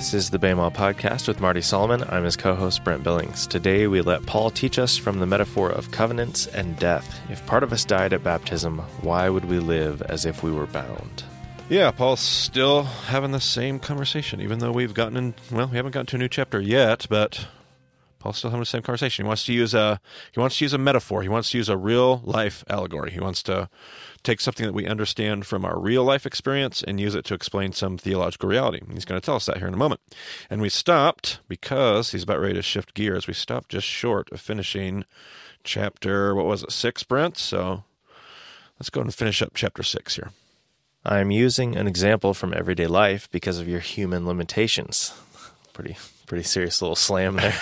This is the Bema Podcast with Marty Solomon. I'm his co host, Brent Billings. Today, we let Paul teach us from the metaphor of covenants and death. If part of us died at baptism, why would we live as if we were bound? Yeah, Paul's still having the same conversation, even though we've gotten in, well, we haven't gotten to a new chapter yet, but Paul's still having the same conversation. He wants to use a he wants to use a metaphor. He wants to use a real life allegory. He wants to take something that we understand from our real life experience and use it to explain some theological reality. He's going to tell us that here in a moment. And we stopped because he's about ready to shift gears. We stopped just short of finishing chapter what was it six, Brent? So let's go and finish up chapter six here. I'm using an example from everyday life because of your human limitations. Pretty pretty serious little slam there.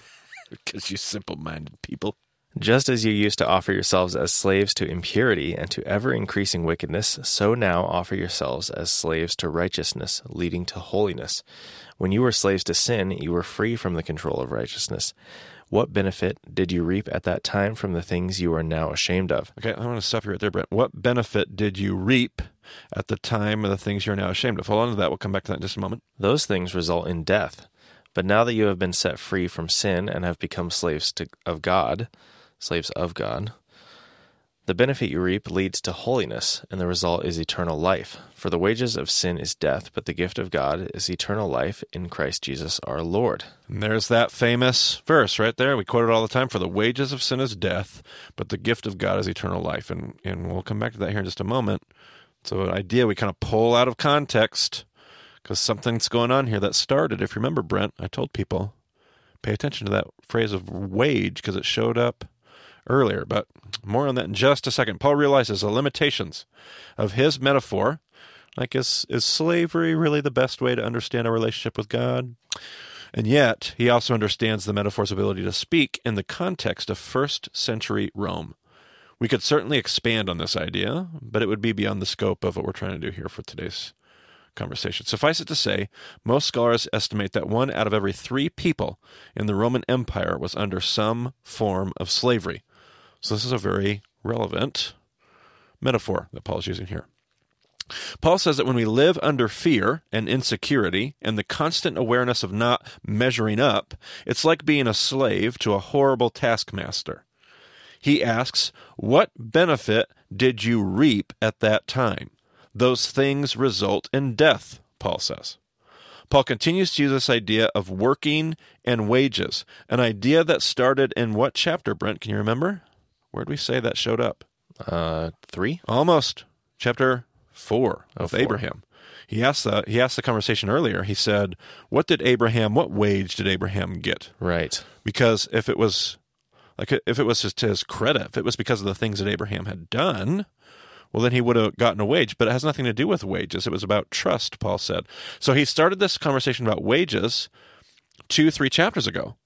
because you simple minded people. Just as you used to offer yourselves as slaves to impurity and to ever increasing wickedness, so now offer yourselves as slaves to righteousness, leading to holiness. When you were slaves to sin, you were free from the control of righteousness. What benefit did you reap at that time from the things you are now ashamed of? Okay, I want to stop you right there, Brent. What benefit did you reap at the time of the things you're now ashamed of? Hold on to that. We'll come back to that in just a moment. Those things result in death. But now that you have been set free from sin and have become slaves to, of God, slaves of God, the benefit you reap leads to holiness, and the result is eternal life. For the wages of sin is death, but the gift of God is eternal life in Christ Jesus our Lord. And there's that famous verse right there. We quote it all the time. For the wages of sin is death, but the gift of God is eternal life. And, and we'll come back to that here in just a moment. So, an idea we kind of pull out of context because something's going on here that started. If you remember, Brent, I told people pay attention to that phrase of wage because it showed up earlier. But more on that in just a second. Paul realizes the limitations of his metaphor. Like, is, is slavery really the best way to understand our relationship with God? And yet, he also understands the metaphor's ability to speak in the context of first century Rome. We could certainly expand on this idea, but it would be beyond the scope of what we're trying to do here for today's conversation. Suffice it to say, most scholars estimate that one out of every three people in the Roman Empire was under some form of slavery. So this is a very relevant metaphor that Paul is using here. Paul says that when we live under fear and insecurity and the constant awareness of not measuring up, it's like being a slave to a horrible taskmaster. He asks, What benefit did you reap at that time? Those things result in death, Paul says. Paul continues to use this idea of working and wages, an idea that started in what chapter, Brent? Can you remember? Where did we say that showed up? Uh, three? Almost. Chapter four of four. Abraham. He asked the he asked the conversation earlier. He said, "What did Abraham? What wage did Abraham get?" Right. Because if it was like if it was to his credit, if it was because of the things that Abraham had done, well, then he would have gotten a wage. But it has nothing to do with wages. It was about trust, Paul said. So he started this conversation about wages two, three chapters ago.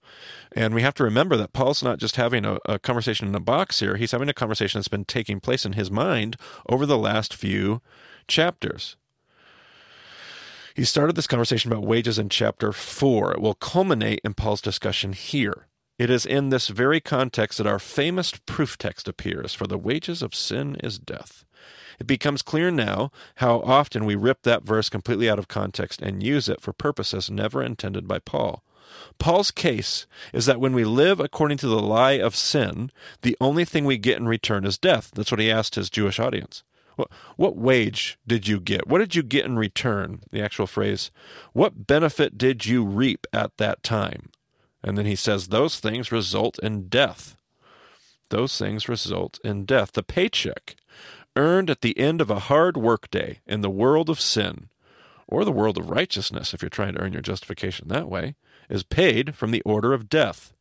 And we have to remember that Paul's not just having a, a, conversation in a box here, he's having a conversation that's been taking place in his mind over the last few chapters. He started this conversation about wages in chapter 4. It will culminate in Paul's discussion here. It is in this very context that our famous proof text appears for the wages of sin is death. It becomes clear now how often we rip that verse completely out of context and use it for purposes never intended by Paul. Paul's case is that when we live according to the lie of sin, the only thing we get in return is death. That's what he asked his Jewish audience. What, wage did you get? What did you get in return? The actual phrase, what benefit did you reap at that time? And then he says, those things result in death. Those things result in death. The paycheck earned at the end of a hard workday in the world of sin, or the world of righteousness, if you're trying to earn your justification that way, is paid from the order of death.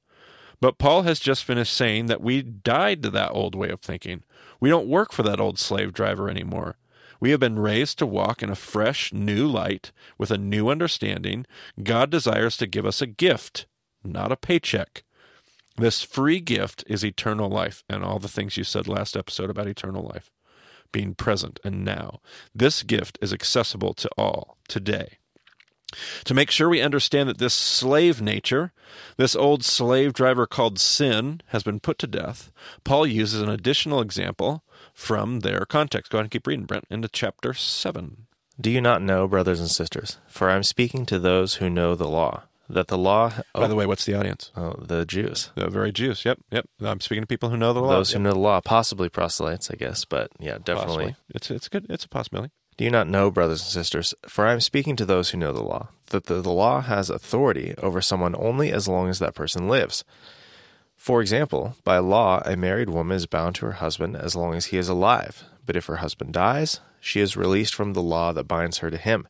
But Paul has just finished saying that we died to that old way of thinking. We don't work for that old slave driver anymore. We have been raised to walk in a fresh, new light with a new understanding. God desires to give us a gift, not a paycheck. This free gift is eternal life and all the things you said last episode about eternal life being present and now. This gift is accessible to all today. To make sure we understand that this slave nature, this old slave driver called sin, has been put to death, Paul uses an additional example from their context. Go ahead and keep reading, Brent, into chapter 7. Do you not know, brothers and sisters? For I am speaking to those who know the law, that the law. By the way, what's the audience? oh, the Jews. The very Jews. Yep, yep. I'm speaking to people who know the law. Those who Yep, know the law, possibly proselytes, I guess, but yeah, definitely. possibly. It's it's good. It's a possibility. Do you not know, brothers and sisters? For I am speaking to those who know the law, that the, the law has authority over someone only as long as that person lives. For example, by law, a married woman is bound to her husband as long as he is alive, but if her husband dies, she is released from the law that binds her to him.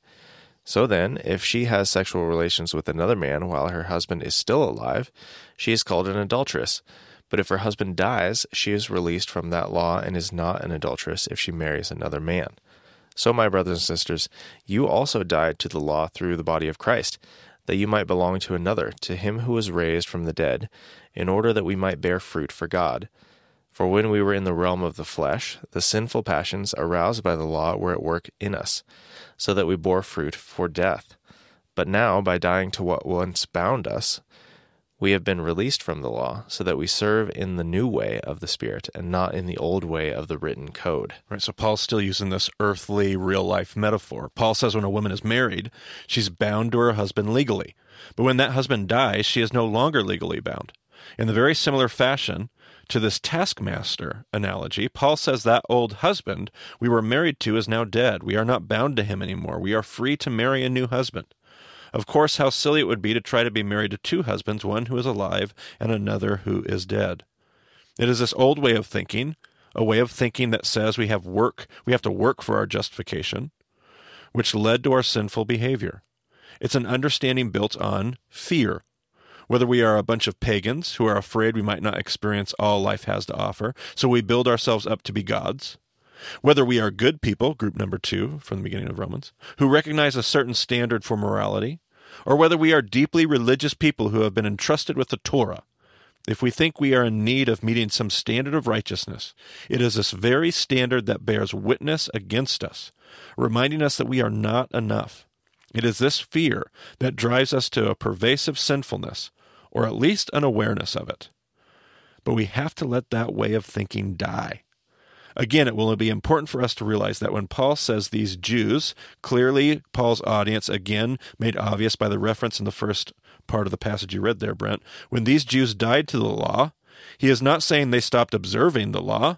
So then, if she has sexual relations with another man while her husband is still alive, she is called an adulteress. But if her husband dies, she is released from that law and is not an adulteress if she marries another man. So, my brothers and sisters, you also died to the law through the body of Christ, that you might belong to another, to him who was raised from the dead, in order that we might bear fruit for God. For when we were in the realm of the flesh, the sinful passions aroused by the law were at work in us, so that we bore fruit for death. But now, by dying to what once bound us, we have been released from the law, so that we serve in the new way of the Spirit, and not in the old way of the written code. Right. So Paul's still using this earthly, real life metaphor. Paul says when a woman is married, she's bound to her husband legally. But when that husband dies, she is no longer legally bound. In the very similar fashion to this taskmaster analogy, Paul says that old husband we were married to is now dead. We are not bound to him anymore. We are free to marry a new husband. Of course, how silly it would be to try to be married to two husbands, one who is alive and another who is dead. It is this old way of thinking, a way of thinking that says we have work, we have to work for our justification, which led to our sinful behavior. It's an understanding built on fear. Whether we are a bunch of pagans who are afraid we might not experience all life has to offer, so we build ourselves up to be gods, whether we are good people, group number two from the beginning of Romans, who recognize a certain standard for morality, or whether we are deeply religious people who have been entrusted with the Torah. If we think we are in need of meeting some standard of righteousness, it is this very standard that bears witness against us, reminding us that we are not enough. It is this fear that drives us to a pervasive sinfulness, or at least an awareness of it. But we have to let that way of thinking die. Again, it will be important for us to realize that when Paul says these Jews, clearly Paul's audience, again made obvious by the reference in the first part of the passage you read there, Brent, when these Jews died to the law, he is not saying they stopped observing the law.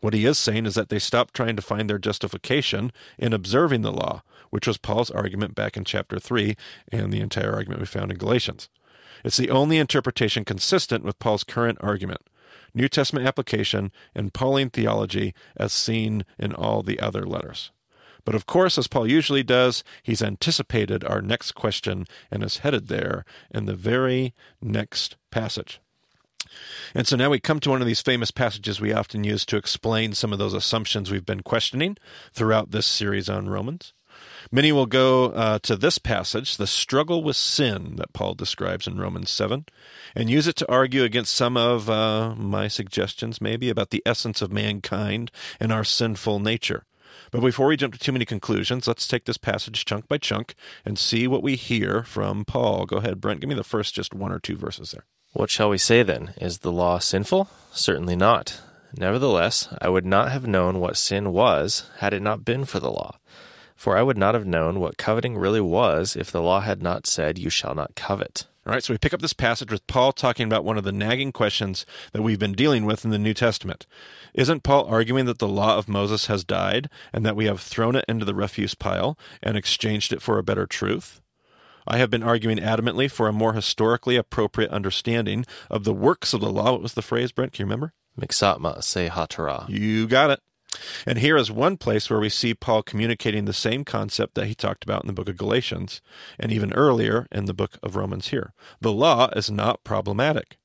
What he is saying is that they stopped trying to find their justification in observing the law, which was Paul's argument back in chapter 3 and the entire argument we found in Galatians. It's the only interpretation consistent with Paul's current argument. New Testament application and Pauline theology as seen in all the other letters. But of course, as Paul usually does, he's anticipated our next question and is headed there in the very next passage. And so now we come to one of these famous passages we often use to explain some of those assumptions we've been questioning throughout this series on Romans. Many will go uh, to this passage, the struggle with sin that Paul describes in Romans 7, and use it to argue against some of uh, my suggestions, maybe, about the essence of mankind and our sinful nature. But before we jump to too many conclusions, let's take this passage chunk by chunk and see what we hear from Paul. Go ahead, Brent. Give me the first just one or two verses there. What shall we say then? Is the law sinful? Certainly not. Nevertheless, I would not have known what sin was had it not been for the law. For I would not have known what coveting really was if the law had not said, You shall not covet. All right, so we pick up this passage with Paul talking about one of the nagging questions that we've been dealing with in the New Testament. Isn't Paul arguing that the law of Moses has died and that we have thrown it into the refuse pile and exchanged it for a better truth? I have been arguing adamantly for a more historically appropriate understanding of the works of the law. What was the phrase, Brent? Can you remember? Miqsat Ma'ase ha-Torah. You got it. And here is one place where we see Paul communicating the same concept that he talked about in the book of Galatians and even earlier in the book of Romans here. The law is not problematic.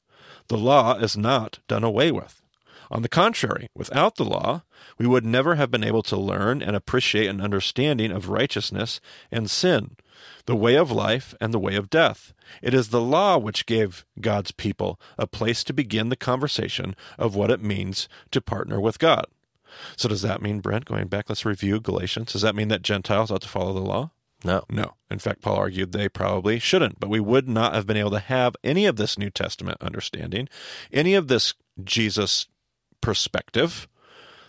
The law is not done away with. On the contrary, without the law, we would never have been able to learn and appreciate an understanding of righteousness and sin, the way of life and the way of death. It is the law which gave God's people a place to begin the conversation of what it means to partner with God. So does that mean, Brent, going back, let's review Galatians. Does that mean that Gentiles ought to follow the law? No. No. In fact, Paul argued they probably shouldn't, but we would not have been able to have any of this New Testament understanding, any of this Jesus perspective,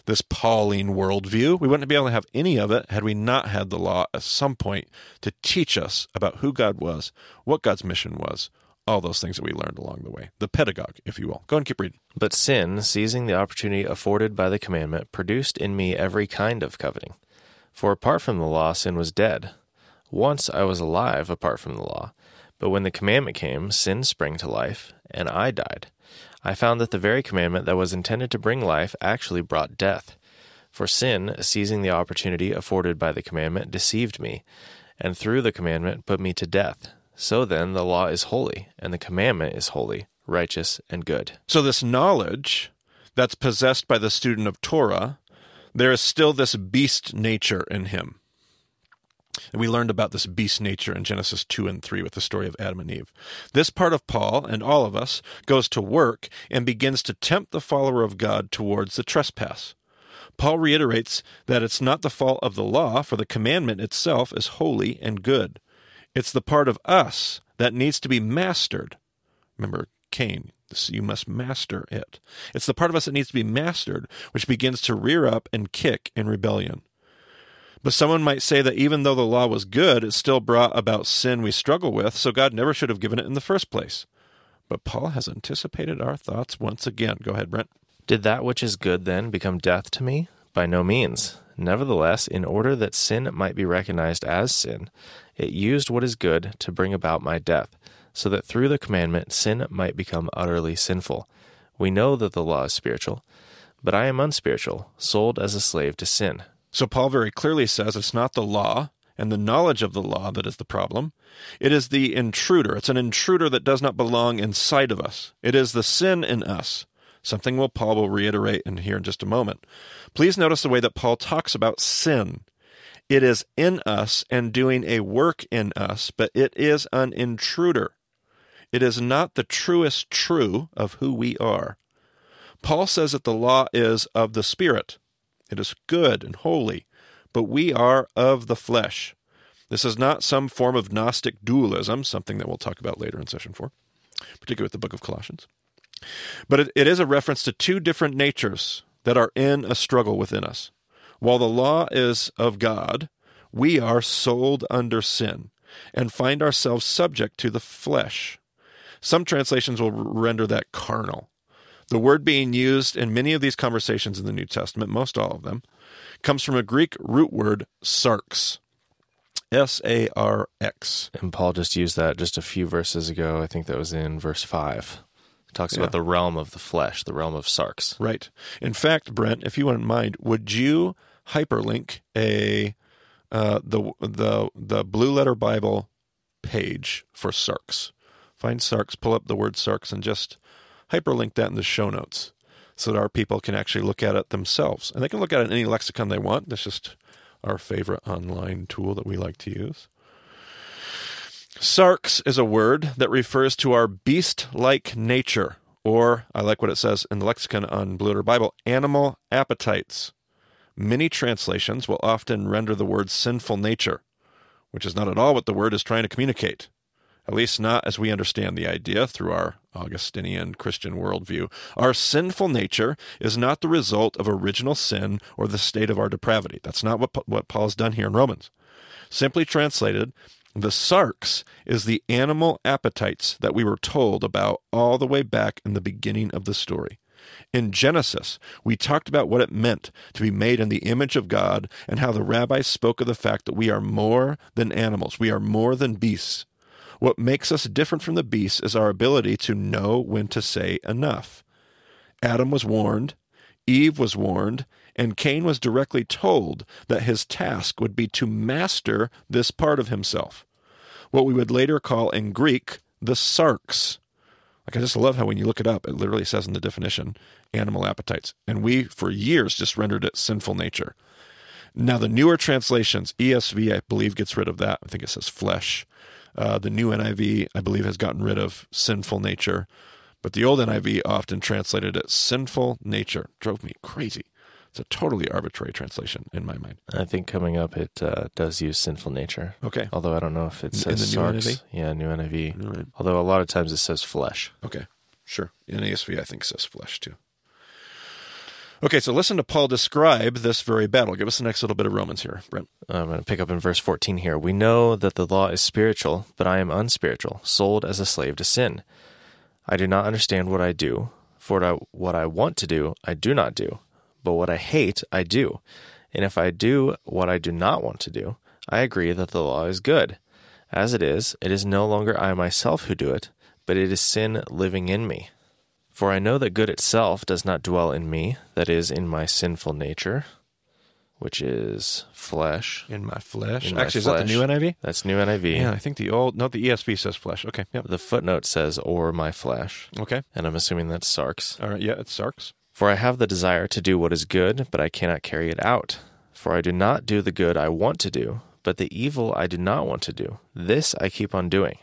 this Pauline worldview. We wouldn't be able to have any of it had we not had the law at some point to teach us about who God was, what God's mission was, all those things that we learned along the way. The pedagogue, if you will. Go and keep reading. But sin, seizing the opportunity afforded by the commandment, produced in me every kind of coveting. For apart from the law, sin was dead. Once I was alive apart from the law. But when the commandment came, sin sprang to life, and I died. I found that the very commandment that was intended to bring life actually brought death. For sin, seizing the opportunity afforded by the commandment, deceived me, and through the commandment put me to death. So then, the law is holy, and the commandment is holy, righteous, and good. So, this knowledge that's possessed by the student of Torah, there is still this beast nature in him. And we learned about this beast nature in Genesis 2 and 3 with the story of Adam and Eve. This part of Paul and all of us goes to work and begins to tempt the follower of God towards the trespass. Paul reiterates that it's not the fault of the law, for the commandment itself is holy and good. It's the part of us that needs to be mastered. Remember, Cain, you must master it. It's the part of us that needs to be mastered, which begins to rear up and kick in rebellion. But someone might say that even though the law was good, it still brought about sin we struggle with, so God never should have given it in the first place. But Paul has anticipated our thoughts once again. Go ahead, Brent. Did that which is good then become death to me? By no means. Nevertheless, in order that sin might be recognized as sin, it used what is good to bring about my death, so that through the commandment sin might become utterly sinful. We know that the law is spiritual, but I am unspiritual, sold as a slave to sin. So Paul very clearly says it's not the law and the knowledge of the law that is the problem. It is the intruder. It's an intruder that does not belong inside of us. It is the sin in us. Something will Paul will reiterate in here in just a moment. Please notice the way that Paul talks about sin. It is in us and doing a work in us, but it is an intruder. It is not the truest true of who we are. Paul says that the law is of the Spirit. It is good and holy, but we are of the flesh. This is not some form of Gnostic dualism, something that we'll talk about later in session four, particularly with the book of Colossians. But it, it is a reference to two different natures that are in a struggle within us. While the law is of God, we are sold under sin and find ourselves subject to the flesh. Some translations will render that carnal. The word being used in many of these conversations in the New Testament, most all of them, comes from a Greek root word sarx. S A R X. And Paul just used that just a few verses ago. I think that was in verse 5. It talks Yeah. about the realm of the flesh, the realm of sarx. Right. In fact, Brent, if you wouldn't mind, would you hyperlink a uh, the the the Blue Letter Bible page for Sarx? Find Sarx, pull up the word Sarx, and just hyperlink that in the show notes, so that our people can actually look at it themselves, and they can look at it in any lexicon they want. That's just our favorite online tool that we like to use. Sarx is a word that refers to our beast like nature, or I like what it says in the lexicon on Blue Letter Bible animal appetites. Many translations will often render the word sinful nature, which is not at all what the word is trying to communicate, at least not as we understand the idea through our Augustinian Christian worldview. Our sinful nature is not the result of original sin or the state of our depravity. That's not what, what Paul's done here in Romans. Simply translated, the sarx is the animal appetites that we were told about all the way back in the beginning of the story. In Genesis, we talked about what it meant to be made in the image of God and how the rabbis spoke of the fact that we are more than animals, we are more than beasts. What makes us different from the beasts is our ability to know when to say enough. Adam was warned, Eve was warned, and Cain was directly told that his task would be to master this part of himself, what we would later call in Greek the sarx. Like I just love how when you look it up, it literally says in the definition animal appetites. And we, for years, just rendered it sinful nature. Now, the newer translations, ESV, I believe, gets rid of that. I think it says flesh. Uh, the new NIV, I believe, has gotten rid of sinful nature. But the old NIV often translated it sinful nature. Drove me crazy. It's a totally arbitrary translation in my mind. I think coming up it uh, does use sinful nature. Okay. Although I don't know if it In- in says the new sarx. NIV? Yeah, new NIV. All right. Although a lot of times it says flesh. Okay. Sure. In ASV, I think says flesh too. Okay, so listen to Paul describe this very battle. Give us the next little bit of Romans here, Brent. I'm going to pick up in verse 14 here. We know that the law is spiritual, but I am unspiritual, sold as a slave to sin. I do not understand what I do, for what I want to do, I do not do, but what I hate, I do. And if I do what I do not want to do, I agree that the law is good. As it is, it is no longer I myself who do it, but it is sin living in me. For I know that good itself does not dwell in me, that is, in my sinful nature, which is flesh. In my flesh. In my Actually, is that the new. NIV? That's New NIV. Yeah, I think the old, no, the ESV says flesh. Okay, yep. The footnote says, or my flesh, Okay. and I'm assuming that's Sarx. All right, yeah, it's Sarx. For I have the desire to do what is good, but I cannot carry it out. For I do not do the good I want to do, but the evil I do not want to do. This I keep on doing.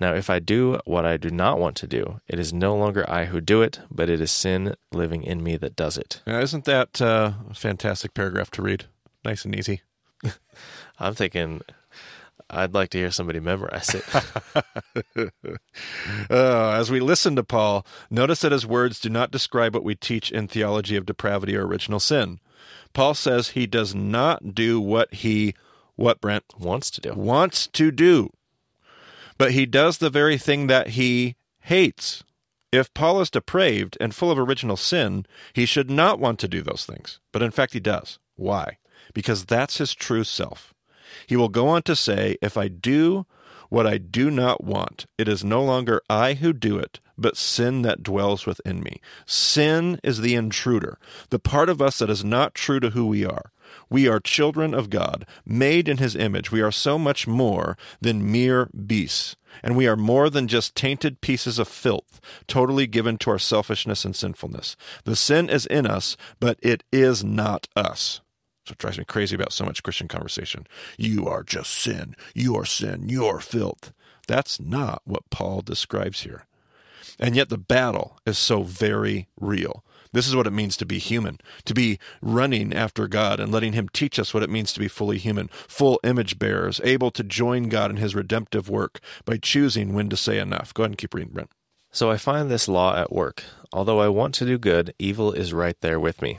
Now, if I do what I do not want to do, it is no longer I who do it, but it is sin living in me that does it. Yeah, isn't that uh, a fantastic paragraph to read? Nice and easy. I'm thinking I'd like to hear somebody memorize it. Uh, as we listen to Paul, notice that his words do not describe what we teach in theology of depravity or original sin. Paul says he does not do what he, what, Brent, Wants to do. wants to do, but he does the very thing that he hates. If Paul is depraved and full of original sin, he should not want to do those things. But in fact, he does. Why? Because that's his true self. He will go on to say, If I do what I do not want, it is no longer I who do it, but sin that dwells within me. Sin is the intruder, the part of us that is not true to who we are. We are children of God, made in his image. We are so much more than mere beasts. And we are more than just tainted pieces of filth, totally given to our selfishness and sinfulness. The sin is in us, but it is not us. So it drives me crazy about so much Christian conversation. You are just sin. You are sin. You're filth. That's not what Paul describes here. And yet the battle is so very real. This is what it means to be human, to be running after God and letting Him teach us what it means to be fully human, full image bearers, able to join God in His redemptive work by choosing when to say enough. Go ahead and keep reading, Brent. So I find this law at work. Although I want to do good, evil is right there with me.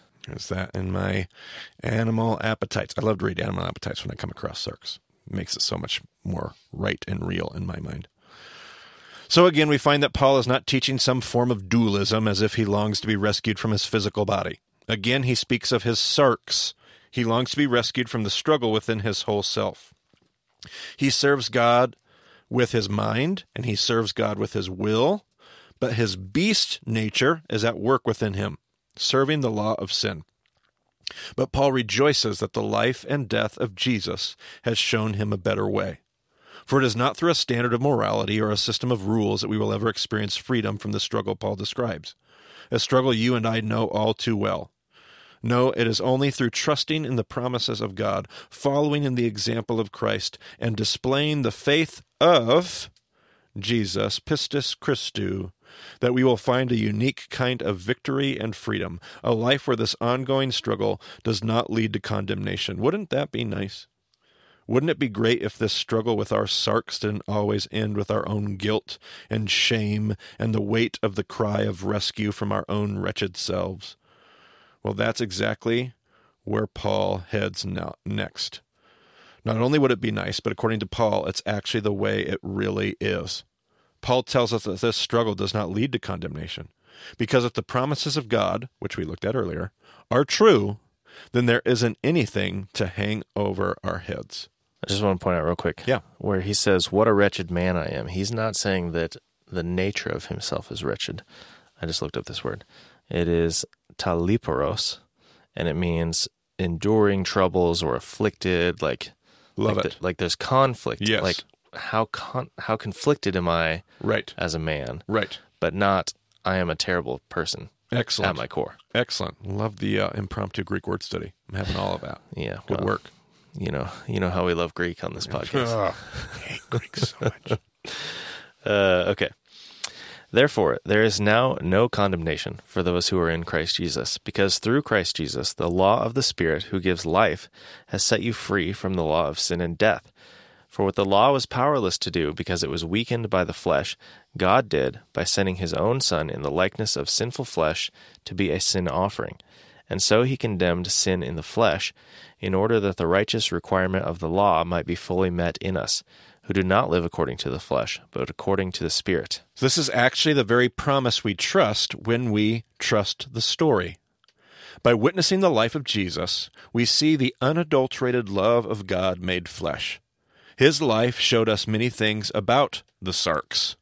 There's that in my animal appetites. I love to read animal appetites when I come across Sarx. It makes it so much more right and real in my mind. So again, we find that Paul is not teaching some form of dualism as if he longs to be rescued from his physical body. Again, he speaks of his sarx. He longs to be rescued from the struggle within his whole self. He serves God with his mind and he serves God with his will, but his beast nature is at work within him, serving the law of sin. But Paul rejoices that the life and death of Jesus has shown him a better way. For it is not through a standard of morality or a system of rules that we will ever experience freedom from the struggle Paul describes, a struggle you and I know all too well. No, it is only through trusting in the promises of God, following in the example of Christ, and displaying the faith of Jesus, pistis Christou, that we will find a unique kind of victory and freedom, a life where this ongoing struggle does not lead to condemnation. Wouldn't that be nice? Wouldn't it be great if this struggle with our sarx didn't always end with our own guilt and shame and the weight of the cry of rescue from our own wretched selves? Well, that's exactly where Paul heads now, next. Not only would it be nice, but according to Paul, it's actually the way it really is. Paul tells us that this struggle does not lead to condemnation. Because if the promises of God, which we looked at earlier, are true, then there isn't anything to hang over our heads. I just want to point out real quick. Yeah. Where he says, What a wretched man I am. He's not saying that the nature of himself is wretched. I just looked up this word. It is talaiporos, and it means enduring troubles or afflicted, like Love like it. the- like there's conflict. Yes. Like how con- how conflicted am I Right. as a man, Right. but not I am a terrible person Excellent. at my core. Excellent. Love the uh, impromptu Greek word study. I'm having all of that. Yeah. Good well, work. You know, you know how we love Greek on this podcast. I hate Greek so much. Uh, okay. Therefore, there is now no condemnation for those who are in Christ Jesus, because through Christ Jesus, the law of the Spirit who gives life has set you free from the law of sin and death. For what the law was powerless to do because it was weakened by the flesh, God did by sending his own Son in the likeness of sinful flesh to be a sin offering. And so he condemned sin in the flesh, in order that the righteous requirement of the law might be fully met in us, who do not live according to the flesh, but according to the Spirit. This is actually the very promise we trust when we trust the story. By witnessing the life of Jesus, we see the unadulterated love of God made flesh. His life showed us many things about the Sarx.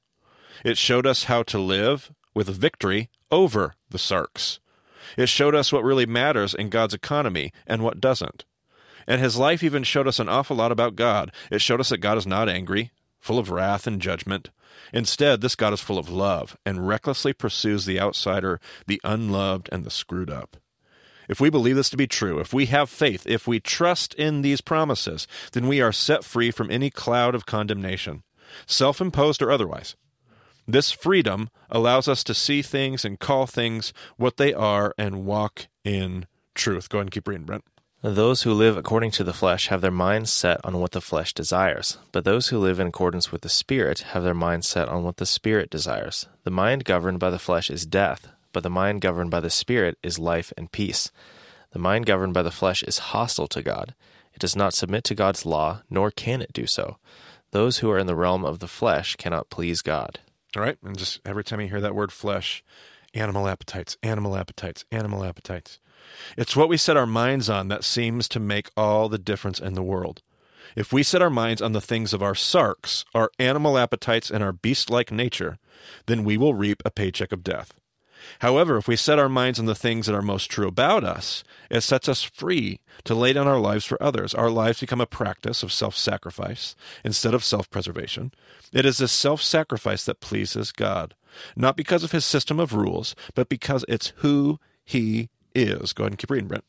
It showed us how to live with victory over the Sarx. It showed us what really matters in God's economy and what doesn't. And his life even showed us an awful lot about God. It showed us that God is not angry, full of wrath and judgment. Instead, this God is full of love and recklessly pursues the outsider, the unloved, and the screwed up. If we believe this to be true, if we have faith, if we trust in these promises, then we are set free from any cloud of condemnation, self imposed or otherwise. This freedom allows us to see things and call things what they are and walk in truth. Go ahead and keep reading, Brent. Those who live according to the flesh have their minds set on what the flesh desires, but those who live in accordance with the Spirit have their minds set on what the Spirit desires. The mind governed by the flesh is death, but the mind governed by the Spirit is life and peace. The mind governed by the flesh is hostile to God. It does not submit to God's law, nor can it do so. Those who are in the realm of the flesh cannot please God. All right. And just every time you hear that word flesh, animal appetites, animal appetites, animal appetites. It's what we set our minds on that seems to make all the difference in the world. If we set our minds on the things of our sarks, our animal appetites, and our beast like nature, then we will reap a paycheck of death. However, if we set our minds on the things that are most true about us, it sets us free to lay down our lives for others. Our lives become a practice of self sacrifice instead of self preservation. It is this self sacrifice that pleases God, not because of his system of rules, but because it's who he is. Go ahead and keep reading, Brent.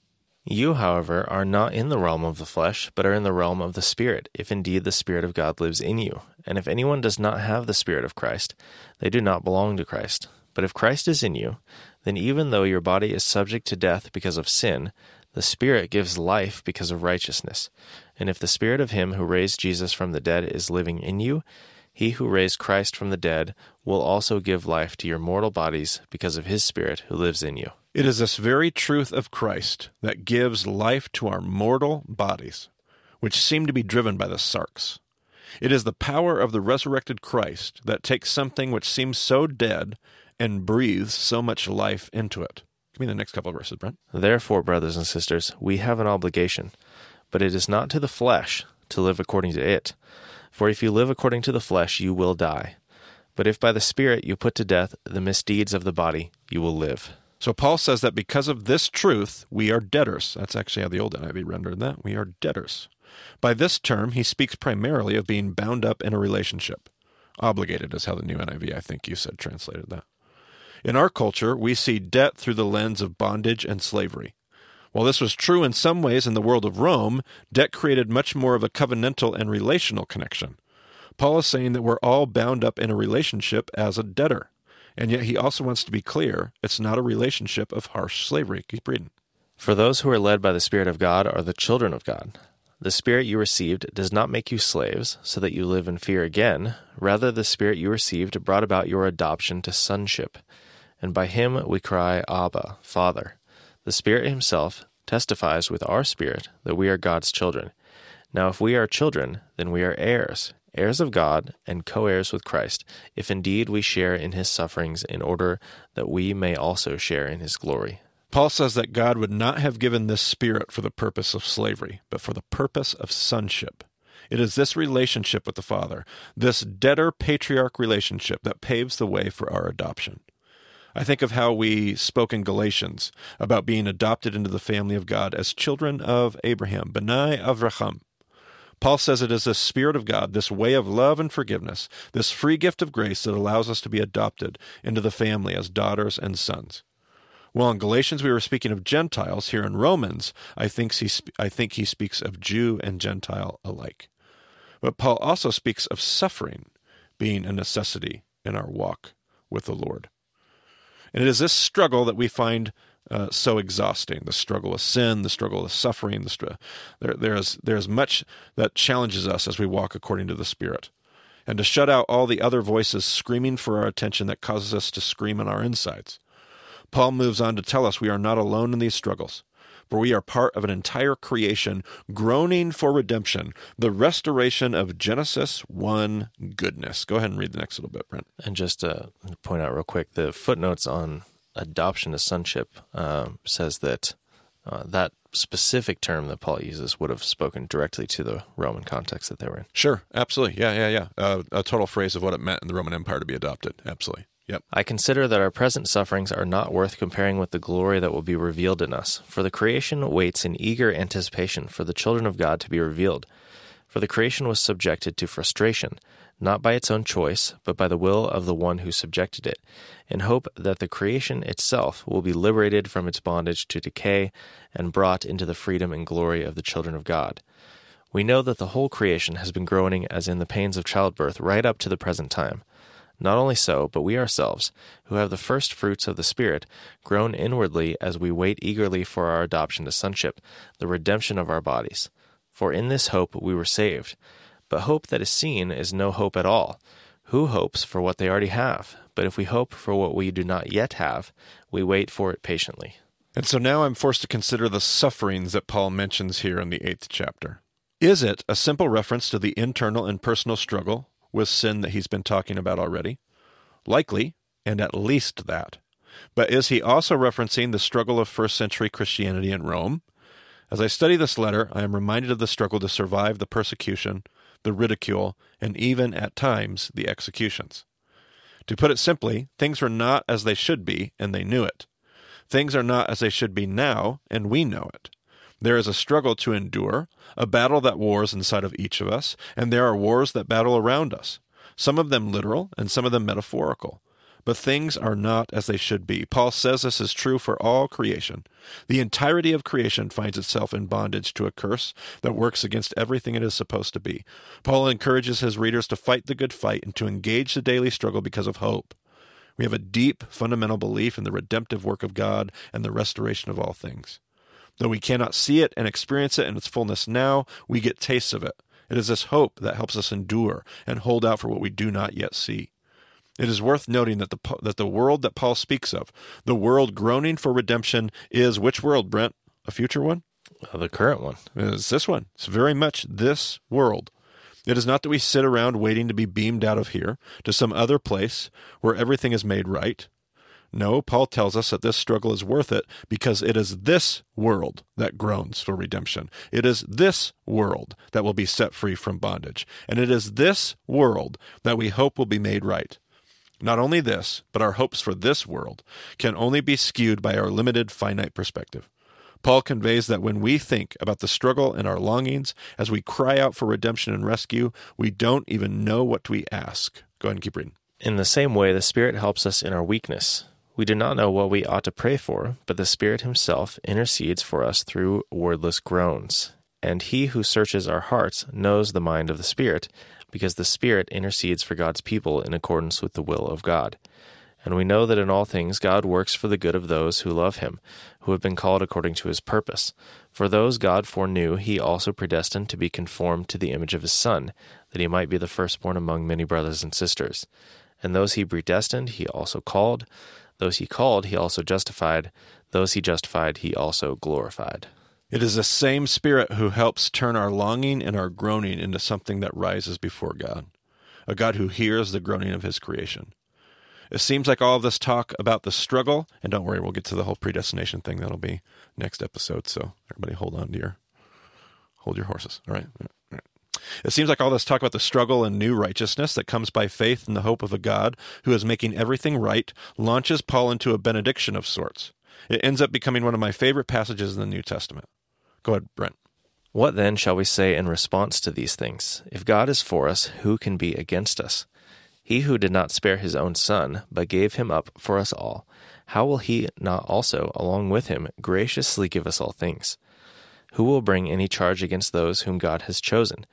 You, however, are not in the realm of the flesh, but are in the realm of the Spirit, if indeed the Spirit of God lives in you. And if anyone does not have the Spirit of Christ, they do not belong to Christ. But if Christ is in you, then even though your body is subject to death because of sin, the Spirit gives life because of righteousness. And if the Spirit of Him who raised Jesus from the dead is living in you, he who raised Christ from the dead will also give life to your mortal bodies because of His Spirit who lives in you. It is this very truth of Christ that gives life to our mortal bodies, which seem to be driven by the sarx. It is the power of the resurrected Christ that takes something which seems so dead and breathes so much life into it. Give me the next couple of verses, Brent. Therefore, brothers and sisters, we have an obligation, but it is not to the flesh to live according to it. For if you live according to the flesh, you will die. But if by the Spirit you put to death the misdeeds of the body, you will live. So Paul says that because of this truth, we are debtors. That's actually how the old NIV rendered that. We are debtors. By this term, he speaks primarily of being bound up in a relationship. Obligated is how the new NIV, I think you said, translated that. In our culture, we see debt through the lens of bondage and slavery. While this was true in some ways in the world of Rome, debt created much more of a covenantal and relational connection. Paul is saying that we're all bound up in a relationship as a debtor. And yet he also wants to be clear it's not a relationship of harsh slavery. Keep reading. For those who are led by the Spirit of God are the children of God. The Spirit you received does not make you slaves, so that you live in fear again. Rather, the Spirit you received brought about your adoption to sonship. And by him we cry, Abba, Father. The Spirit Himself testifies with our spirit that we are God's children. Now, if we are children, then we are heirs, heirs of God, and co heirs with Christ, if indeed we share in His sufferings, in order that we may also share in His glory. Paul says that God would not have given this spirit for the purpose of slavery, but for the purpose of sonship. It is this relationship with the Father, this debtor patriarch relationship, that paves the way for our adoption. I think of how we spoke in Galatians about being adopted into the family of God as children of Abraham, Benai Avraham. Paul says it is the Spirit of God, this way of love and forgiveness, this free gift of grace that allows us to be adopted into the family as daughters and sons. Well, in Galatians we were speaking of Gentiles. Here in Romans, I think he I think he speaks of Jew and Gentile alike. But Paul also speaks of suffering being a necessity in our walk with the Lord. And it is this struggle that we find uh, so exhausting the struggle of sin, the struggle of suffering. The str- there, there's, there's much that challenges us as we walk according to the Spirit. And to shut out all the other voices screaming for our attention that causes us to scream in our insides. Paul moves on to tell us we are not alone in these struggles for we are part of an entire creation groaning for redemption, the restoration of Genesis 1 goodness. Go ahead and read the next little bit, Brent. And just to point out real quick, the footnotes on adoption to sonship um, says that uh, that specific term that Paul uses would have spoken directly to the Roman context that they were in. Sure, absolutely. Yeah, yeah, yeah. Uh, a total phrase of what it meant in the Roman Empire to be adopted. Absolutely. Yep. I consider that our present sufferings are not worth comparing with the glory that will be revealed in us. For the creation waits in eager anticipation for the children of God to be revealed. For the creation was subjected to frustration, not by its own choice, but by the will of the one who subjected it, in hope that the creation itself will be liberated from its bondage to decay and brought into the freedom and glory of the children of God. We know that the whole creation has been groaning as in the pains of childbirth right up to the present time. Not only so, but we ourselves, who have the first fruits of the Spirit, groan inwardly as we wait eagerly for our adoption to sonship, the redemption of our bodies. For in this hope we were saved. But hope that is seen is no hope at all. Who hopes for what they already have? But if we hope for what we do not yet have, we wait for it patiently. And so now I'm forced to consider the sufferings that Paul mentions here in the eighth chapter. Is it a simple reference to the internal and personal struggle with sin that he's been talking about already? Likely, and at least that. But is he also referencing the struggle of first century Christianity in Rome? As I study this letter, I am reminded of the struggle to survive the persecution, the ridicule, and even, at times, the executions. To put it simply, things were not as they should be, and they knew it. Things are not as they should be now, and we know it. There is a struggle to endure, a battle that wars inside of each of us, and there are wars that battle around us, some of them literal and some of them metaphorical. But things are not as they should be. Paul says this is true for all creation. The entirety of creation finds itself in bondage to a curse that works against everything it is supposed to be. Paul encourages his readers to fight the good fight and to engage the daily struggle because of hope. We have a deep, fundamental belief in the redemptive work of God and the restoration of all things. Though we cannot see it and experience it in its fullness now, we get tastes of it. It is this hope that helps us endure and hold out for what we do not yet see. It is worth noting that the that the world that Paul speaks of, the world groaning for redemption, is which world, Brent? A future one? Uh, the current one. It's this one. It's very much this world. It is not that we sit around waiting to be beamed out of here to some other place where everything is made right. No, Paul tells us that this struggle is worth it because it is this world that groans for redemption. It is this world that will be set free from bondage. And it is this world that we hope will be made right. Not only this, but our hopes for this world can only be skewed by our limited finite perspective. Paul conveys that when we think about the struggle and our longings, as we cry out for redemption and rescue, we don't even know what we ask. Go ahead and keep reading. In the same way, the Spirit helps us in our weakness. We do not know what we ought to pray for, but the Spirit Himself intercedes for us through wordless groans. And He who searches our hearts knows the mind of the Spirit, because the Spirit intercedes for God's people in accordance with the will of God. And we know that in all things God works for the good of those who love Him, who have been called according to His purpose. For those God foreknew, He also predestined to be conformed to the image of His Son, that He might be the firstborn among many brothers and sisters. And those He predestined, He also called. Those he called, he also justified. Those he justified, he also glorified. It is the same Spirit who helps turn our longing and our groaning into something that rises before God, a God who hears the groaning of his creation. It seems like all of this talk about the struggle, and don't worry, we'll get to the whole predestination thing. That'll be next episode. So everybody hold on to your hold your horses. All right. All right. It seems like all this talk about the struggle and new righteousness that comes by faith in the hope of a God who is making everything right launches Paul into a benediction of sorts. It ends up becoming one of my favorite passages in the New Testament. Go ahead, Brent. What then shall we say in response to these things? If God is for us, who can be against us? He who did not spare his own son, but gave him up for us all, how will he not also, along with him, graciously give us all things? Who will bring any charge against those whom God has chosen?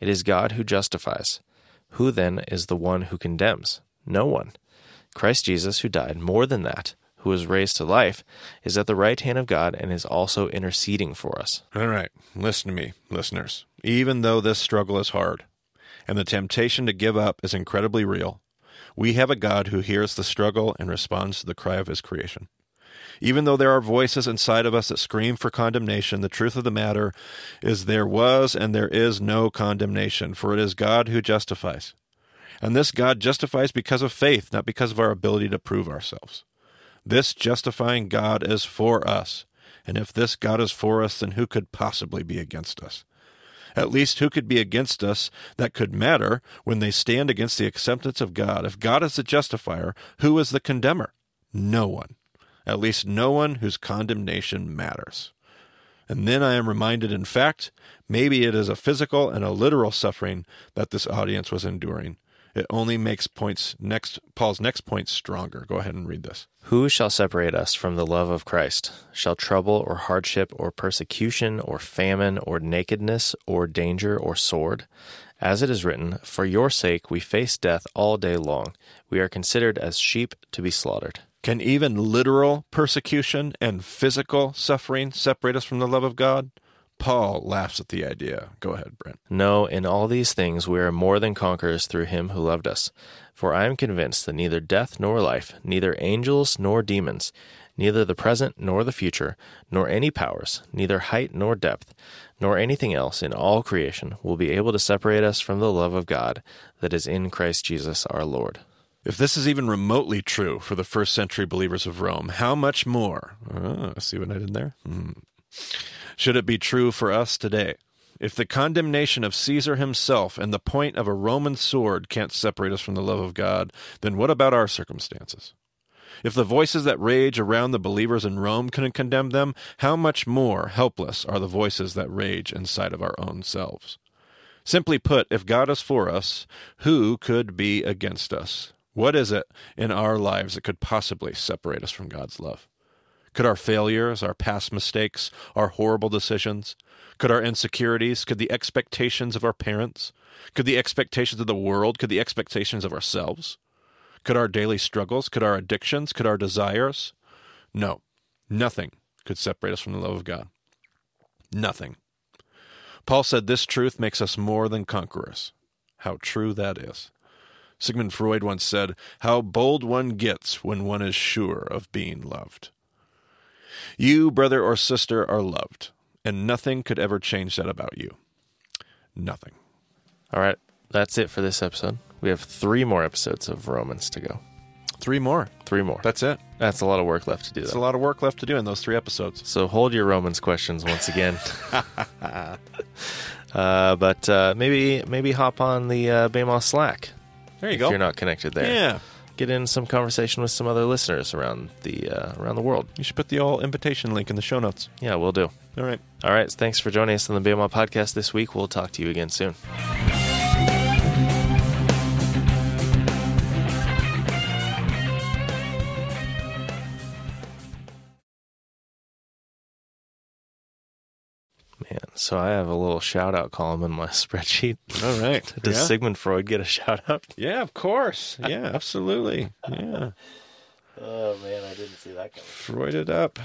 It is God who justifies. Who then is the one who condemns? No one. Christ Jesus, who died, more than that, who was raised to life, is at the right hand of God and is also interceding for us. All right, listen to me, listeners. Even though this struggle is hard and the temptation to give up is incredibly real, we have a God who hears the struggle and responds to the cry of his creation. Even though there are voices inside of us that scream for condemnation, the truth of the matter is there was and there is no condemnation, for it is God who justifies. And this God justifies because of faith, not because of our ability to prove ourselves. This justifying God is for us. And if this God is for us, then who could possibly be against us? At least who could be against us that could matter when they stand against the acceptance of God? If God is the justifier, who is the condemner? No one. At least no one whose condemnation matters. And then I am reminded, in fact, maybe it is a physical and a literal suffering that this audience was enduring. It only makes points next Paul's next point stronger. Go ahead and read this. Who shall separate us from the love of Christ? Shall trouble or hardship or persecution or famine or nakedness or danger or sword? As it is written, For your sake we face death all day long. We are considered as sheep to be slaughtered. Can even literal persecution and physical suffering separate us from the love of God? Paul laughs at the idea. Go ahead, Brent. No, in all these things we are more than conquerors through him who loved us. For I am convinced that neither death nor life, neither angels nor demons, neither the present nor the future, nor any powers, neither height nor depth, nor anything else in all creation will be able to separate us from the love of God that is in Christ Jesus our Lord. If this is even remotely true for the first century believers of Rome, how much more? Oh, see what I did there? Hmm. Should it be true for us today? If the condemnation of Caesar himself and the point of a Roman sword can't separate us from the love of God, then what about our circumstances? If the voices that rage around the believers in Rome couldn't condemn them, how much more helpless are the voices that rage inside of our own selves? Simply put, if God is for us, who could be against us? What is it in our lives that could possibly separate us from God's love? Could our failures, our past mistakes, our horrible decisions, could our insecurities, could the expectations of our parents, could the expectations of the world, could the expectations of ourselves, could our daily struggles, could our addictions, could our desires? No, nothing could separate us from the love of God. Nothing. Paul said this truth makes us more than conquerors. How true that is. Sigmund Freud once said, How bold one gets when one is sure of being loved. You, brother or sister, are loved, and nothing could ever change that about you. Nothing. All right, that's it for this episode. We have three more episodes of Romans to go. Three more. Three more. That's it. That's a lot of work left to do. That's Though. a lot of work left to do in those three episodes. So hold your Romans questions once again. uh, but uh, maybe maybe hop on the uh, Slack There you if go. you're not connected there. Yeah. Get in some conversation with some other listeners around the uh, around the world. You should put the all invitation link in the show notes. Yeah, we'll do. All right. All right. Thanks for joining us on the BEMA podcast this week. We'll talk to you again soon. Man, so I have a little shout out column in my spreadsheet. All right. Does yeah. Sigmund Freud get a shout out? yeah, of course. Yeah, absolutely. Yeah. Oh man, I didn't see that coming. Freud it up.